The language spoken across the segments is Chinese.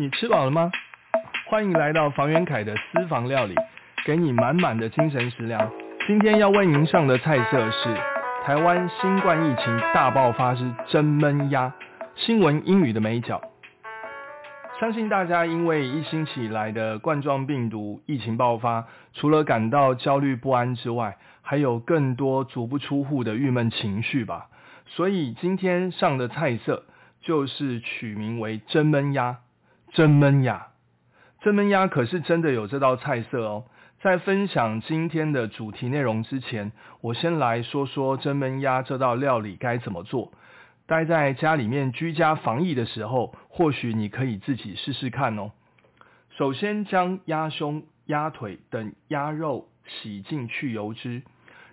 你吃饱了吗？欢迎来到房元凯的私房料理，给你满满的精神食粮。今天要为您上的菜色是台湾新冠疫情大爆发之蒸焖鸭，新闻英语的美角。相信大家因为一星期来的冠状病毒疫情爆发，除了感到焦虑不安之外，还有更多足不出户的郁闷情绪吧。所以今天上的菜色就是取名为蒸焖鸭。蒸焖鸭，蒸焖鸭可是真的有这道菜色哦。在分享今天的主题内容之前，我先来说说蒸焖鸭这道料理该怎么做。待在家里面居家防疫的时候，或许你可以自己试试看哦。首先将鸭胸、鸭腿等鸭肉洗净去油脂，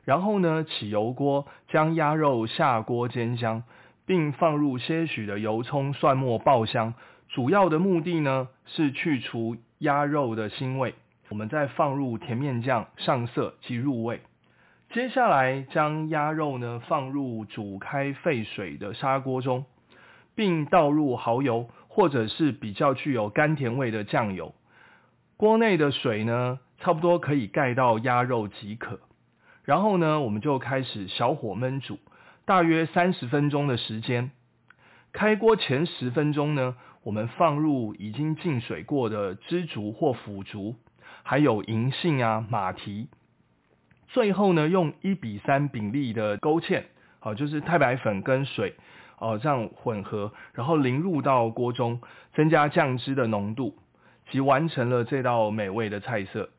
然后呢起油锅，将鸭肉下锅煎香，并放入些许的油葱、蒜末爆香。主要的目的呢是去除鸭肉的腥味，我们再放入甜面酱上色及入味。接下来将鸭肉呢放入煮开沸水的砂锅中，并倒入蚝油或者是比较具有甘甜味的酱油。锅内的水呢差不多可以盖到鸭肉即可。然后呢我们就开始小火焖煮，大约三十分钟的时间。开锅前十分钟呢。我们放入已经浸水过的枝竹或腐竹，还有银杏啊、马蹄。最后呢，用一比三比例的勾芡，好，就是太白粉跟水，哦，这样混合，然后淋入到锅中，增加酱汁的浓度，即完成了这道美味的菜色。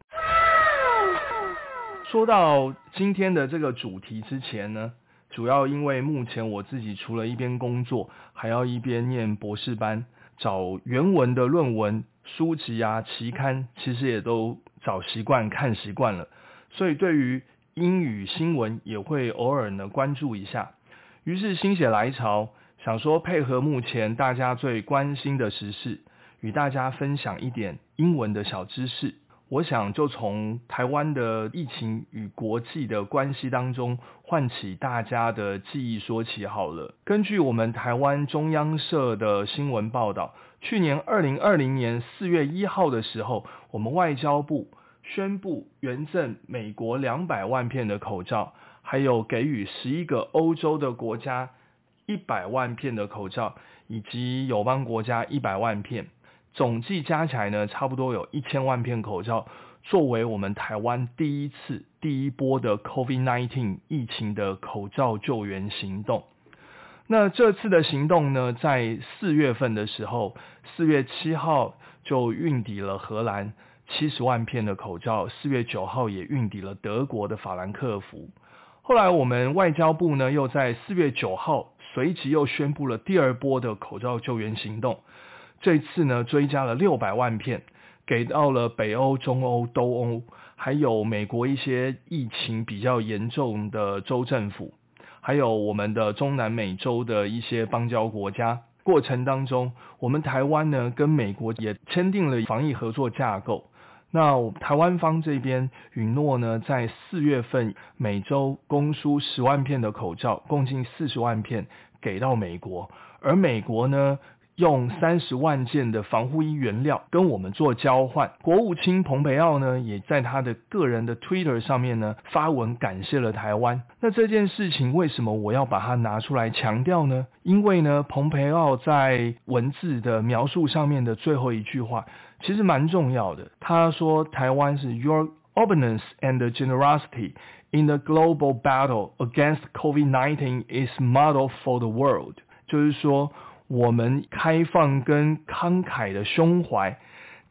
说到今天的这个主题之前呢，主要因为目前我自己除了一边工作，还要一边念博士班。找原文的论文、书籍啊、期刊，其实也都找习惯看习惯了，所以对于英语新闻也会偶尔呢关注一下。于是心血来潮，想说配合目前大家最关心的时事，与大家分享一点英文的小知识。我想就从台湾的疫情与国际的关系当中唤起大家的记忆说起好了。根据我们台湾中央社的新闻报道，去年二零二零年四月一号的时候，我们外交部宣布援赠美国两百万片的口罩，还有给予十一个欧洲的国家一百万片的口罩，以及友邦国家一百万片。总计加起来呢，差不多有一千万片口罩，作为我们台湾第一次第一波的 COVID-19 疫情的口罩救援行动。那这次的行动呢，在四月份的时候，四月七号就运抵了荷兰七十万片的口罩，四月九号也运抵了德国的法兰克福。后来我们外交部呢，又在四月九号随即又宣布了第二波的口罩救援行动。这次呢，追加了六百万片，给到了北欧、中欧、东欧，还有美国一些疫情比较严重的州政府，还有我们的中南美洲的一些邦交国家。过程当中，我们台湾呢跟美国也签订了防疫合作架构。那台湾方这边允诺呢，在四月份每周供输十万片的口罩，共计四十万片给到美国，而美国呢。用三十万件的防护衣原料跟我们做交换。国务卿蓬佩奥呢，也在他的个人的 Twitter 上面呢发文感谢了台湾。那这件事情为什么我要把它拿出来强调呢？因为呢，蓬佩奥在文字的描述上面的最后一句话其实蛮重要的。他说：“台湾是 Your openness and generosity in the global battle against COVID-19 is model for the world。”就是说。我们开放跟慷慨的胸怀，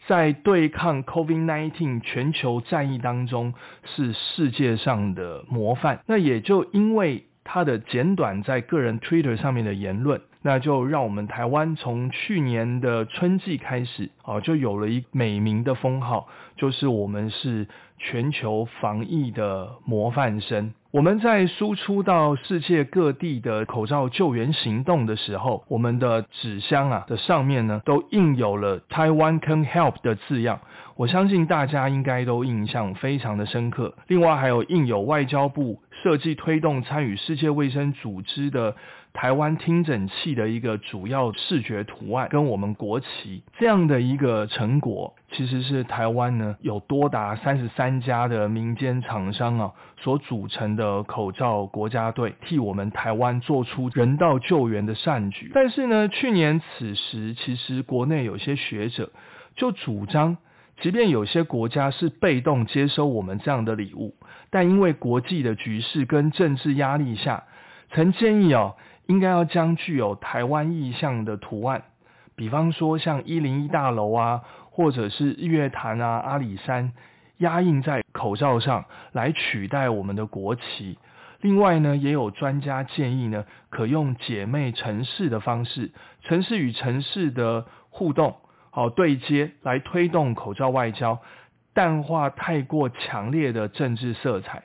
在对抗 COVID-19 全球战役当中，是世界上的模范。那也就因为他的简短在个人 Twitter 上面的言论，那就让我们台湾从去年的春季开始，啊，就有了一美名的封号，就是我们是全球防疫的模范生。我们在输出到世界各地的口罩救援行动的时候，我们的纸箱啊的上面呢，都印有了 Taiwan can help 的字样。我相信大家应该都印象非常的深刻。另外还有印有外交部设计推动参与世界卫生组织的台湾听诊器的一个主要视觉图案，跟我们国旗这样的一个成果，其实是台湾呢有多达三十三家的民间厂商啊所组成的口罩国家队，替我们台湾做出人道救援的善举。但是呢，去年此时，其实国内有些学者就主张。即便有些国家是被动接收我们这样的礼物，但因为国际的局势跟政治压力下，曾建议哦，应该要将具有台湾意象的图案，比方说像一零一大楼啊，或者是日月潭啊、阿里山，压印在口罩上来取代我们的国旗。另外呢，也有专家建议呢，可用姐妹城市的方式，城市与城市的互动。好对接来推动口罩外交，淡化太过强烈的政治色彩，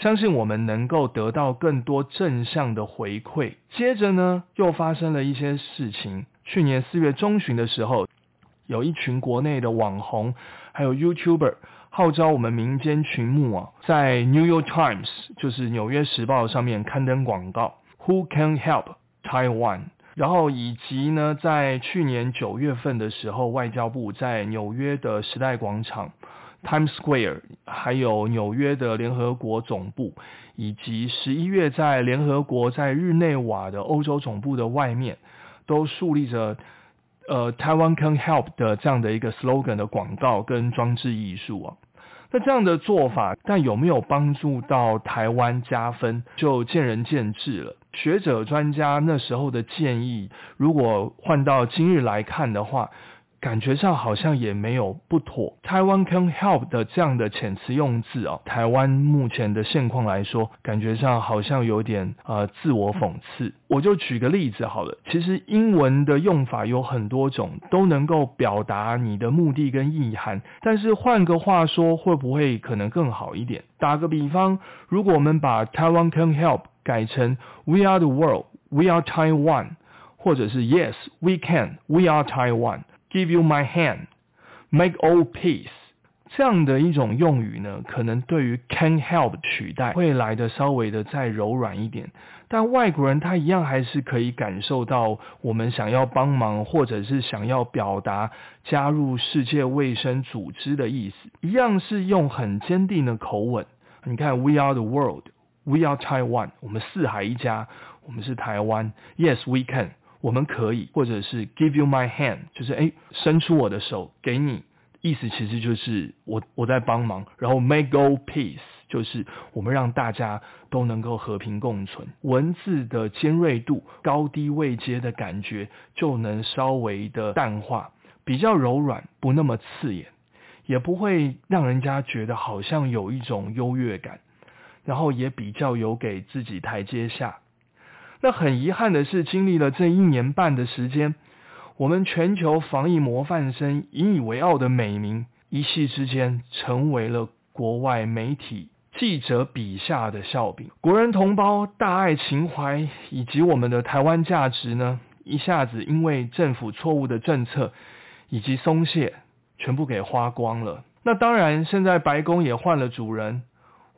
相信我们能够得到更多正向的回馈。接着呢，又发生了一些事情。去年四月中旬的时候，有一群国内的网红还有 YouTuber 号召我们民间群目啊，在 New York Times 就是纽约时报上面刊登广告，Who can help Taiwan？然后以及呢，在去年九月份的时候，外交部在纽约的时代广场 （Times Square） 还有纽约的联合国总部，以及十一月在联合国在日内瓦的欧洲总部的外面，都树立着呃 “Taiwan can help” 的这样的一个 slogan 的广告跟装置艺术啊。那这样的做法，但有没有帮助到台湾加分，就见仁见智了。学者专家那时候的建议，如果换到今日来看的话，感觉上好像也没有不妥。台湾 can help 的这样的遣词用字啊，台湾目前的现况来说，感觉上好像有点呃自我讽刺。我就举个例子好了，其实英文的用法有很多种，都能够表达你的目的跟意涵。但是换个话说，会不会可能更好一点？打个比方，如果我们把台湾 can help 改成 We are the world, We are Taiwan，或者是 Yes, we can, We are Taiwan。Give you my hand, make all peace，这样的一种用语呢，可能对于 can help 取代会来的稍微的再柔软一点，但外国人他一样还是可以感受到我们想要帮忙，或者是想要表达加入世界卫生组织的意思，一样是用很坚定的口吻。你看，We are the world, We are Taiwan，我们四海一家，我们是台湾。Yes, we can。我们可以，或者是 give you my hand，就是哎，伸出我的手给你，意思其实就是我我在帮忙。然后 make a peace，就是我们让大家都能够和平共存。文字的尖锐度、高低位阶的感觉就能稍微的淡化，比较柔软，不那么刺眼，也不会让人家觉得好像有一种优越感，然后也比较有给自己台阶下。那很遗憾的是，经历了这一年半的时间，我们全球防疫模范生引以为傲的美名，一夕之间成为了国外媒体记者笔下的笑柄。国人同胞大爱情怀以及我们的台湾价值呢，一下子因为政府错误的政策以及松懈，全部给花光了。那当然，现在白宫也换了主人。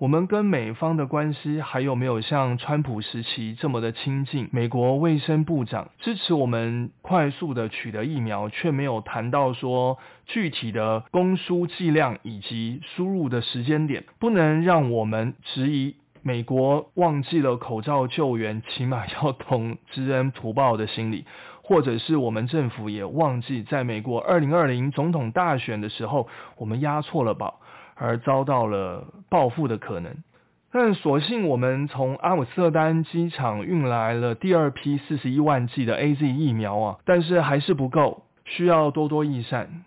我们跟美方的关系还有没有像川普时期这么的亲近？美国卫生部长支持我们快速的取得疫苗，却没有谈到说具体的供输剂量以及输入的时间点，不能让我们质疑美国忘记了口罩救援，起码要懂知恩图报的心理，或者是我们政府也忘记在美国二零二零总统大选的时候，我们押错了宝。而遭到了报复的可能，但所幸我们从阿姆斯特丹机场运来了第二批四十一万剂的 A Z 疫苗啊，但是还是不够，需要多多益善，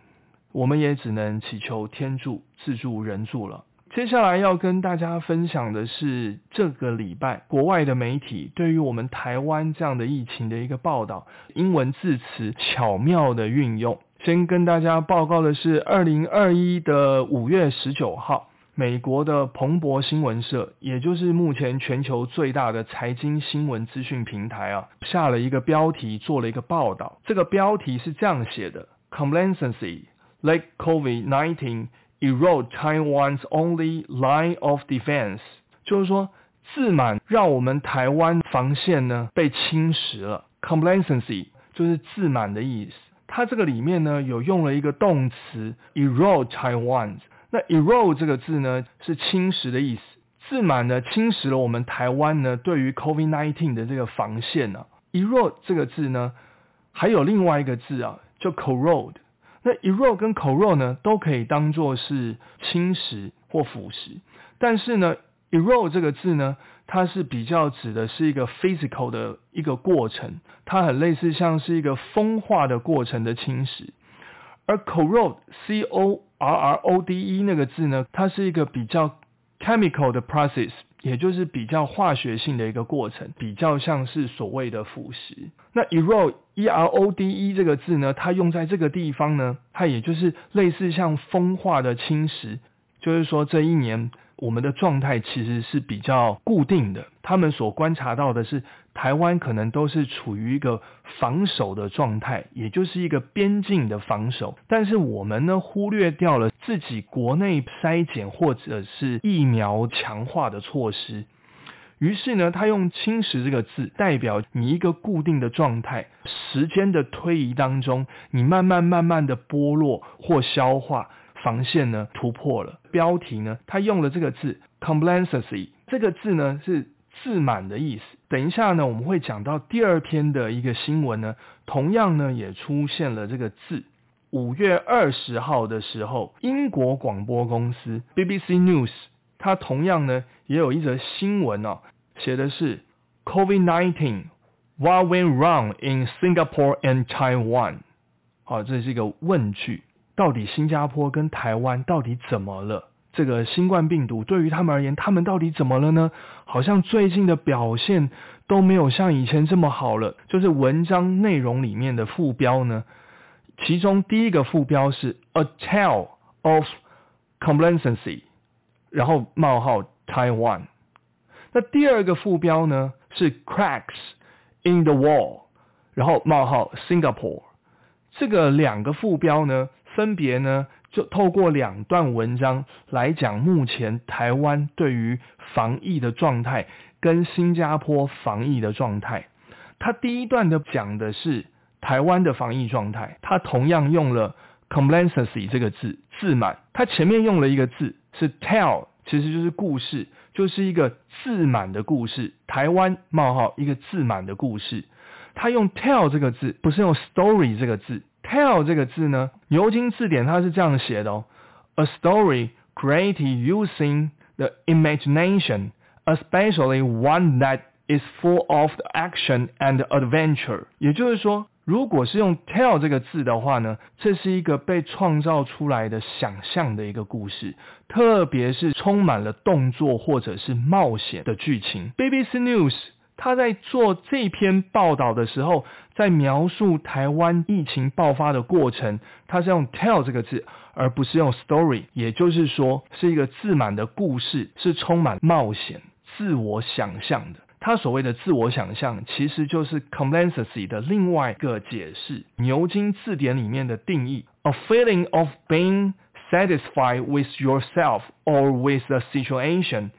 我们也只能祈求天助自助人助了。接下来要跟大家分享的是这个礼拜国外的媒体对于我们台湾这样的疫情的一个报道，英文字词巧妙的运用。先跟大家报告的是，二零二一的五月十九号，美国的彭博新闻社，也就是目前全球最大的财经新闻资讯平台啊，下了一个标题，做了一个报道。这个标题是这样写的：Complacency like COVID-19 erode Taiwan's only line of defense。就是说，自满让我们台湾防线呢被侵蚀了，complacency 就是自满的意思。它这个里面呢有用了一个动词 erode Taiwan，那 erode 这个字呢是侵蚀的意思。自满呢侵蚀了我们台湾呢对于 COVID-19 的这个防线呢。erode 这个字呢还有另外一个字啊，叫 corrode。那 erode 跟 corrode 呢都可以当做是侵蚀或腐蚀，但是呢 erode 这个字呢，它是比较指的是一个 physical 的一个过程，它很类似像是一个风化的过程的侵蚀，而 corrode c o r r o d e 那个字呢，它是一个比较 chemical 的 process。也就是比较化学性的一个过程，比较像是所谓的腐蚀。那 erode e r o d e 这个字呢，它用在这个地方呢，它也就是类似像风化的侵蚀，就是说这一年。我们的状态其实是比较固定的，他们所观察到的是，台湾可能都是处于一个防守的状态，也就是一个边境的防守。但是我们呢，忽略掉了自己国内筛检或者是疫苗强化的措施。于是呢，他用“侵蚀”这个字，代表你一个固定的状态，时间的推移当中，你慢慢慢慢的剥落或消化。防线呢突破了，标题呢，他用了这个字 complacency，这个字呢是自满的意思。等一下呢，我们会讲到第二篇的一个新闻呢，同样呢也出现了这个字。五月二十号的时候，英国广播公司 BBC News，它同样呢也有一则新闻哦，写的是 COVID-19 what went wrong in Singapore and Taiwan，好，这是一个问句。到底新加坡跟台湾到底怎么了？这个新冠病毒对于他们而言，他们到底怎么了呢？好像最近的表现都没有像以前这么好了。就是文章内容里面的副标呢，其中第一个副标是 A Tale of Complacency，然后冒号 Taiwan。那第二个副标呢是 Cracks in the Wall，然后冒号 Singapore。这个两个副标呢？分别呢，就透过两段文章来讲目前台湾对于防疫的状态，跟新加坡防疫的状态。他第一段的讲的是台湾的防疫状态，他同样用了 complacency 这个字，自满。他前面用了一个字是 tell，其实就是故事，就是一个自满的故事。台湾冒号一个自满的故事。他用 tell 这个字，不是用 story 这个字。Tell 这个字呢，牛津字典它是这样写的哦：A story created using the imagination, especially one that is full of action and adventure。也就是说，如果是用 tell 这个字的话呢，这是一个被创造出来的想象的一个故事，特别是充满了动作或者是冒险的剧情。BBC News。他在做这篇报道的时候，在描述台湾疫情爆发的过程，他是用 tell 这个字，而不是用 story，也就是说是一个自满的故事，是充满冒险、自我想象的。他所谓的自我想象，其实就是 complacency 的另外一个解释。牛津字典里面的定义：a feeling of being satisfied with yourself or with a situation。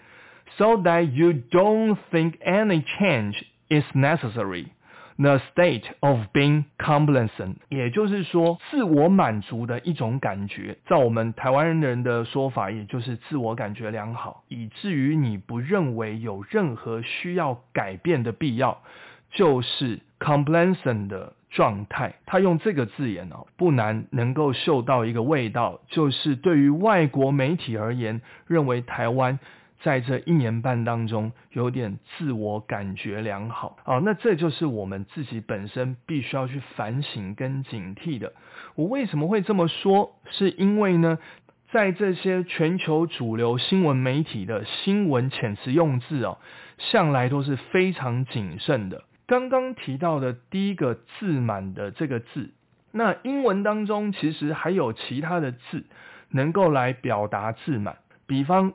So that you don't think any change is necessary. The state of being complacent，也就是说，自我满足的一种感觉，在我们台湾人的说法，也就是自我感觉良好，以至于你不认为有任何需要改变的必要，就是 complacent 的状态。他用这个字眼哦，不难能够嗅到一个味道，就是对于外国媒体而言，认为台湾。在这一年半当中，有点自我感觉良好啊，那这就是我们自己本身必须要去反省跟警惕的。我为什么会这么说？是因为呢，在这些全球主流新闻媒体的新闻遣词用字哦，向来都是非常谨慎的。刚刚提到的第一个自满的这个字，那英文当中其实还有其他的字能够来表达自满，比方。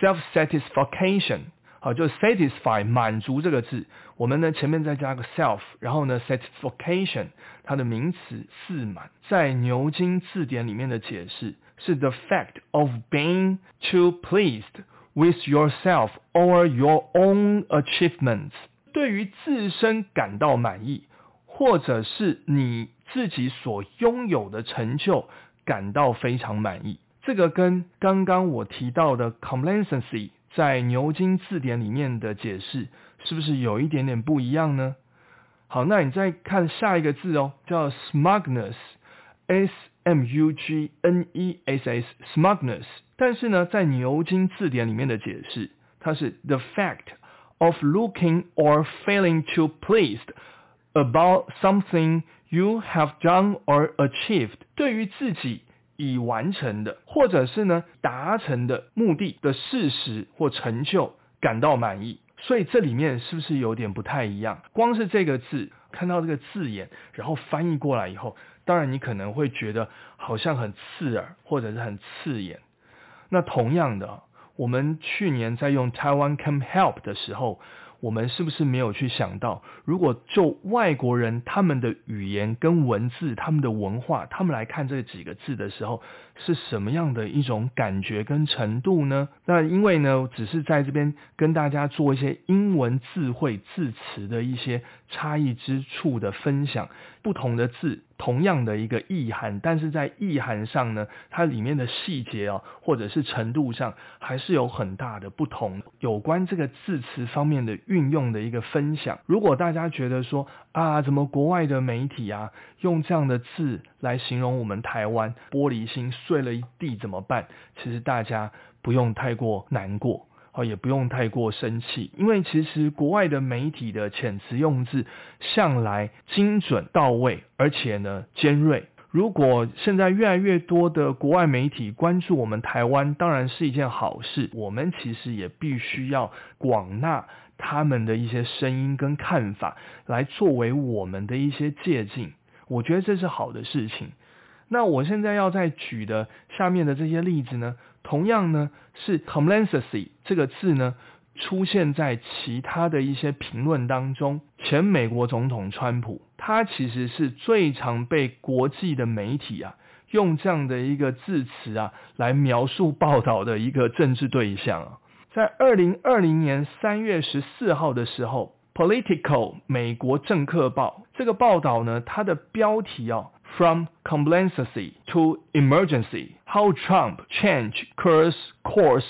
self-satisfaction，好，就 satisfy 满足这个字，我们呢前面再加个 self，然后呢 satisfaction 它的名词自满，在牛津字典里面的解释是 the fact of being too pleased with yourself or your own achievements。对于自身感到满意，或者是你自己所拥有的成就感到非常满意。这个跟刚刚我提到的 complacency 在牛津字典里面的解释，是不是有一点点不一样呢？好，那你再看下一个字哦，叫 smugness，s m u g n e s s，smugness。但是呢，在牛津字典里面的解释，它是 the fact of looking or failing to pleased about something you have done or achieved。对于自己已完成的，或者是呢达成的目的的事实或成就感到满意。所以这里面是不是有点不太一样？光是这个字，看到这个字眼，然后翻译过来以后，当然你可能会觉得好像很刺耳，或者是很刺眼。那同样的，我们去年在用 Taiwan Can Help 的时候。我们是不是没有去想到，如果就外国人他们的语言跟文字、他们的文化，他们来看这几个字的时候，是什么样的一种感觉跟程度呢？那因为呢，只是在这边跟大家做一些英文字汇字词的一些差异之处的分享，不同的字。同样的一个意涵，但是在意涵上呢，它里面的细节啊，或者是程度上，还是有很大的不同。有关这个字词方面的运用的一个分享，如果大家觉得说啊，怎么国外的媒体啊，用这样的字来形容我们台湾玻璃心碎了一地怎么办？其实大家不用太过难过。哦，也不用太过生气，因为其实国外的媒体的遣词用字向来精准到位，而且呢尖锐。如果现在越来越多的国外媒体关注我们台湾，当然是一件好事。我们其实也必须要广纳他们的一些声音跟看法，来作为我们的一些借鉴。我觉得这是好的事情。那我现在要再举的下面的这些例子呢？同样呢，是 complacency 这个字呢，出现在其他的一些评论当中。前美国总统川普，他其实是最常被国际的媒体啊，用这样的一个字词啊，来描述报道的一个政治对象啊。在二零二零年三月十四号的时候，Political 美国政客报这个报道呢，它的标题啊。From complacency to emergency, how Trump changed course course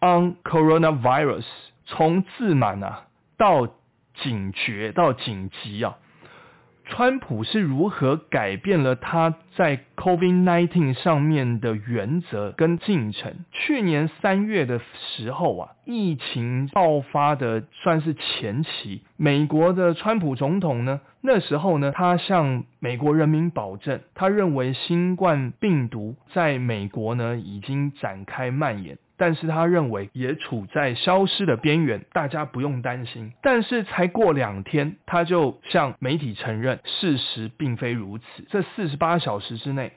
on coronavirus。从自满啊到警觉到紧急啊。 川普是如何改变了他在 COVID-19 上面的原则跟进程？去年三月的时候啊，疫情爆发的算是前期，美国的川普总统呢，那时候呢，他向美国人民保证，他认为新冠病毒在美国呢已经展开蔓延。但是他认为也处在消失的边缘，大家不用担心。但是才过两天，他就向媒体承认事实并非如此。这四十八小时之内，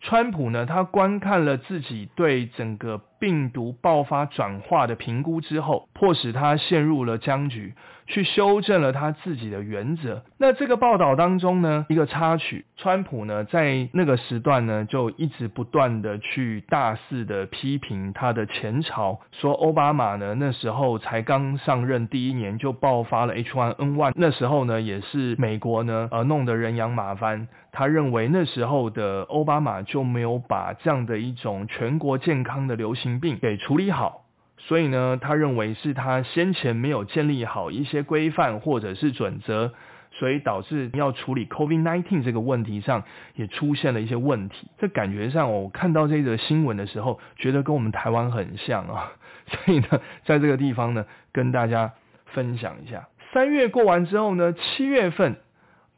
川普呢，他观看了自己对整个病毒爆发转化的评估之后，迫使他陷入了僵局。去修正了他自己的原则。那这个报道当中呢，一个插曲，川普呢在那个时段呢就一直不断的去大肆的批评他的前朝，说奥巴马呢那时候才刚上任第一年就爆发了 H1N1，那时候呢也是美国呢呃弄得人仰马翻。他认为那时候的奥巴马就没有把这样的一种全国健康的流行病给处理好。所以呢，他认为是他先前没有建立好一些规范或者是准则，所以导致要处理 COVID-19 这个问题上也出现了一些问题。这感觉上，我看到这个新闻的时候，觉得跟我们台湾很像啊。所以呢，在这个地方呢，跟大家分享一下。三月过完之后呢，七月份，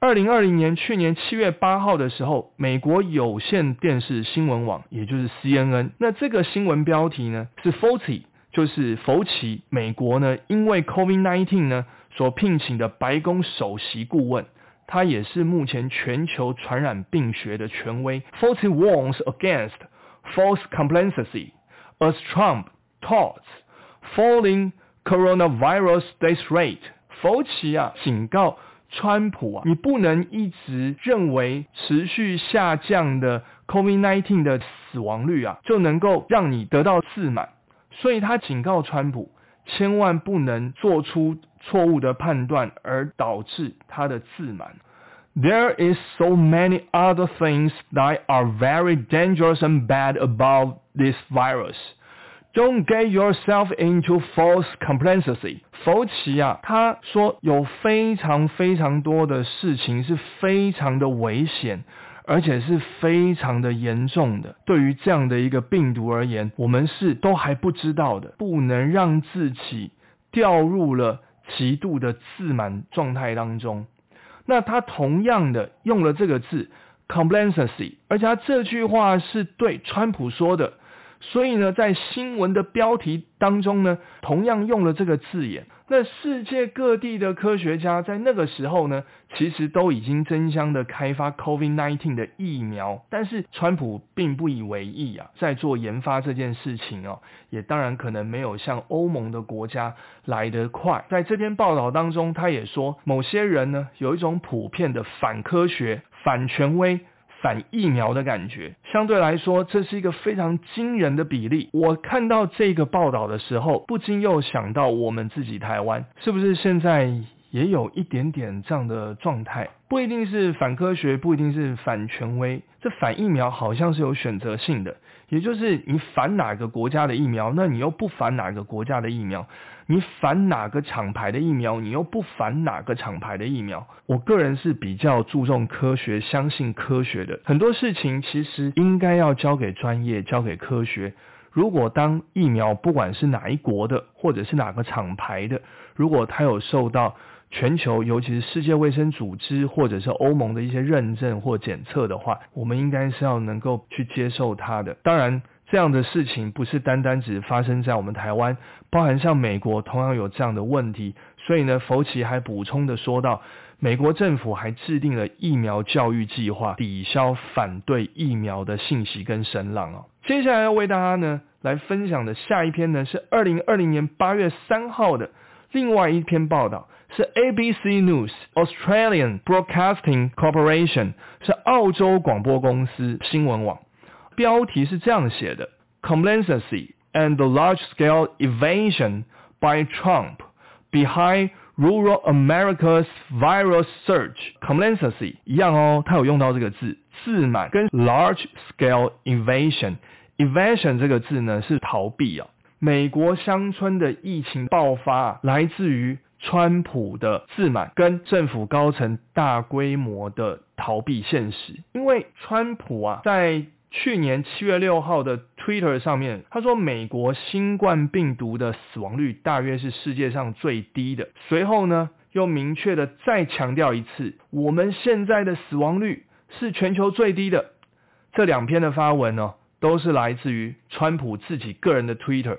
二零二零年去年七月八号的时候，美国有线电视新闻网，也就是 CNN，那这个新闻标题呢是 Forty。就是福奇，美国呢，因为 COVID-19 呢所聘请的白宫首席顾问，他也是目前全球传染病学的权威。Fauci warns against false complacency as Trump touts falling coronavirus death rate。福奇啊，警告川普啊，你不能一直认为持续下降的 COVID-19 的死亡率啊，就能够让你得到自满。 所以他警告川普，千万不能做出错误的判断，而导致他的自满。There is so many other things that are very dangerous and bad about this virus. Don't get yourself into false complacency。佛奇啊，他说有非常非常多的事情是非常的危险，而且是非常的严重的。对于这样的一个病毒而言，我们是都还不知道的，不能让自己掉入了极度的自满状态当中。那他同样的用了这个字 complacency，而且他这句话是对川普说的。所以呢，在新闻的标题当中呢，同样用了这个字眼。那世界各地的科学家在那个时候呢，其实都已经争相的开发 COVID-19 的疫苗，但是川普并不以为意啊，在做研发这件事情哦，也当然可能没有像欧盟的国家来得快。在这篇报道当中，他也说，某些人呢，有一种普遍的反科学、反权威。反疫苗的感觉，相对来说，这是一个非常惊人的比例。我看到这个报道的时候，不禁又想到我们自己台湾，是不是现在也有一点点这样的状态？不一定是反科学，不一定是反权威，这反疫苗好像是有选择性的，也就是你反哪个国家的疫苗，那你又不反哪个国家的疫苗。你反哪个厂牌的疫苗，你又不反哪个厂牌的疫苗？我个人是比较注重科学，相信科学的。很多事情其实应该要交给专业，交给科学。如果当疫苗不管是哪一国的，或者是哪个厂牌的，如果它有受到全球，尤其是世界卫生组织或者是欧盟的一些认证或检测的话，我们应该是要能够去接受它的。当然。这样的事情不是单单只发生在我们台湾，包含像美国同样有这样的问题。所以呢，福奇还补充的说到，美国政府还制定了疫苗教育计划，抵消反对疫苗的信息跟声浪哦。接下来要为大家呢来分享的下一篇呢是二零二零年八月三号的另外一篇报道，是 ABC News Australian Broadcasting Corporation，是澳洲广播公司新闻网。标题是这样写的：Complacency and large-scale evasion by Trump behind rural America's viral surge. Complacency 一样哦，它有用到这个字，自满跟 large-scale evasion。evasion 这个字呢是逃避啊。美国乡村的疫情爆发来自于川普的自满跟政府高层大规模的逃避现实。因为川普啊在去年七月六号的 Twitter 上面，他说美国新冠病毒的死亡率大约是世界上最低的。随后呢，又明确的再强调一次，我们现在的死亡率是全球最低的。这两篇的发文呢，都是来自于川普自己个人的 Twitter。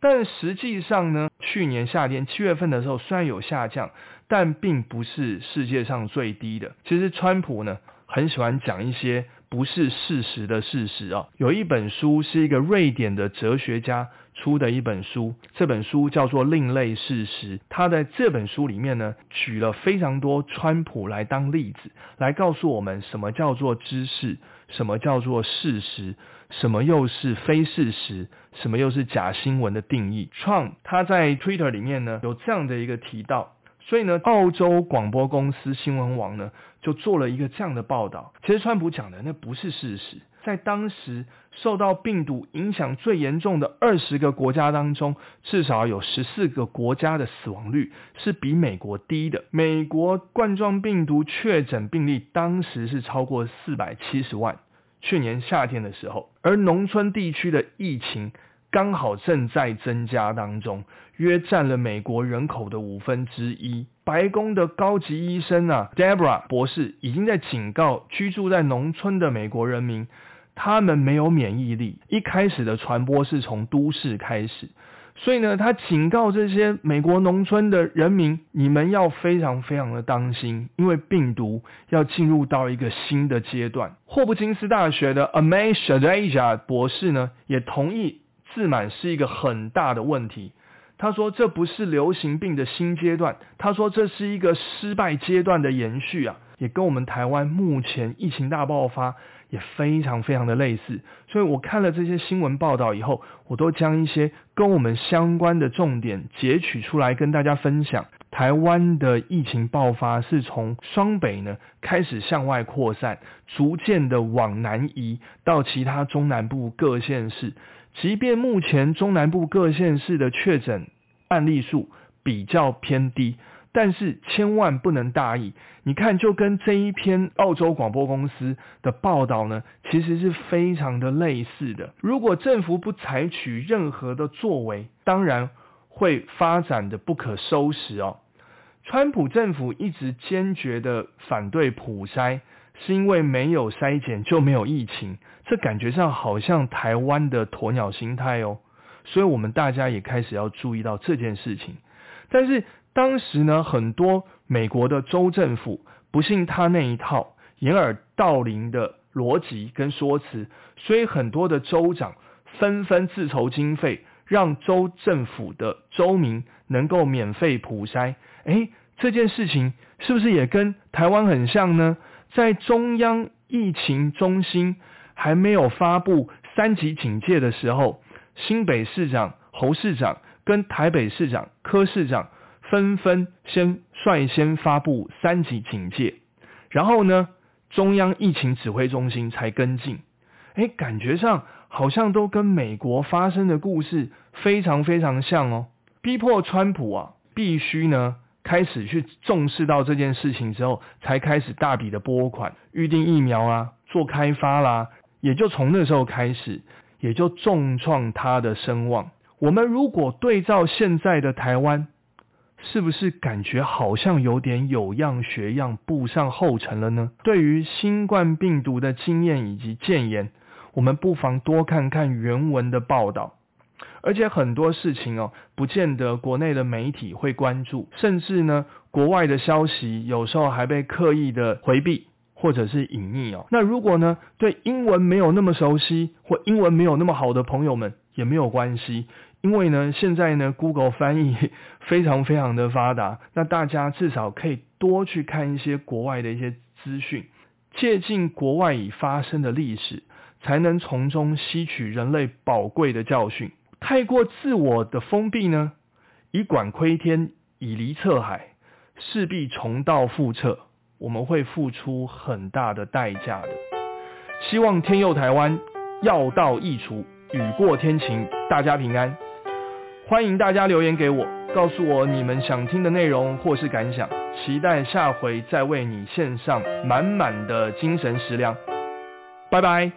但实际上呢，去年夏天七月份的时候，虽然有下降，但并不是世界上最低的。其实川普呢，很喜欢讲一些。不是事实的事实啊！有一本书是一个瑞典的哲学家出的一本书，这本书叫做《另类事实》。他在这本书里面呢，举了非常多川普来当例子，来告诉我们什么叫做知识，什么叫做事实，什么又是非事实，什么又是假新闻的定义。创他在 Twitter 里面呢有这样的一个提到。所以呢，澳洲广播公司新闻网呢就做了一个这样的报道。其实川普讲的那不是事实，在当时受到病毒影响最严重的二十个国家当中，至少有十四个国家的死亡率是比美国低的。美国冠状病毒确诊病例当时是超过四百七十万，去年夏天的时候，而农村地区的疫情。刚好正在增加当中，约占了美国人口的五分之一。白宫的高级医生啊，Debra 博士已经在警告居住在农村的美国人民，他们没有免疫力。一开始的传播是从都市开始，所以呢，他警告这些美国农村的人民，你们要非常非常的当心，因为病毒要进入到一个新的阶段。霍普金斯大学的 Amay Shadaja 博士呢，也同意。自满是一个很大的问题。他说这不是流行病的新阶段，他说这是一个失败阶段的延续啊，也跟我们台湾目前疫情大爆发也非常非常的类似。所以我看了这些新闻报道以后，我都将一些跟我们相关的重点截取出来跟大家分享。台湾的疫情爆发是从双北呢开始向外扩散，逐渐的往南移到其他中南部各县市。即便目前中南部各县市的确诊案例数比较偏低，但是千万不能大意。你看，就跟这一篇澳洲广播公司的报道呢，其实是非常的类似的。如果政府不采取任何的作为，当然会发展的不可收拾哦。川普政府一直坚决的反对普筛，是因为没有筛检就没有疫情，这感觉上好像台湾的鸵鸟心态哦，所以我们大家也开始要注意到这件事情。但是当时呢，很多美国的州政府不信他那一套掩耳盗铃的逻辑跟说辞，所以很多的州长纷纷自筹经费，让州政府的州民能够免费普筛。诶，这件事情是不是也跟台湾很像呢？在中央疫情中心还没有发布三级警戒的时候，新北市长侯市长跟台北市长柯市长纷纷先率先发布三级警戒，然后呢，中央疫情指挥中心才跟进。诶，感觉上好像都跟美国发生的故事非常非常像哦，逼迫川普啊，必须呢。开始去重视到这件事情之后，才开始大笔的拨款预定疫苗啊，做开发啦，也就从那时候开始，也就重创他的声望。我们如果对照现在的台湾，是不是感觉好像有点有样学样，步上后尘了呢？对于新冠病毒的经验以及谏言，我们不妨多看看原文的报道。而且很多事情哦，不见得国内的媒体会关注，甚至呢，国外的消息有时候还被刻意的回避或者是隐匿哦。那如果呢，对英文没有那么熟悉或英文没有那么好的朋友们也没有关系，因为呢，现在呢，Google 翻译非常非常的发达，那大家至少可以多去看一些国外的一些资讯，借鉴国外已发生的历史，才能从中吸取人类宝贵的教训。太过自我的封闭呢，以管窥天，以离测海，势必重蹈覆辙，我们会付出很大的代价的。希望天佑台湾，药到易除，雨过天晴，大家平安。欢迎大家留言给我，告诉我你们想听的内容或是感想，期待下回再为你献上满满的精神食粮。拜拜。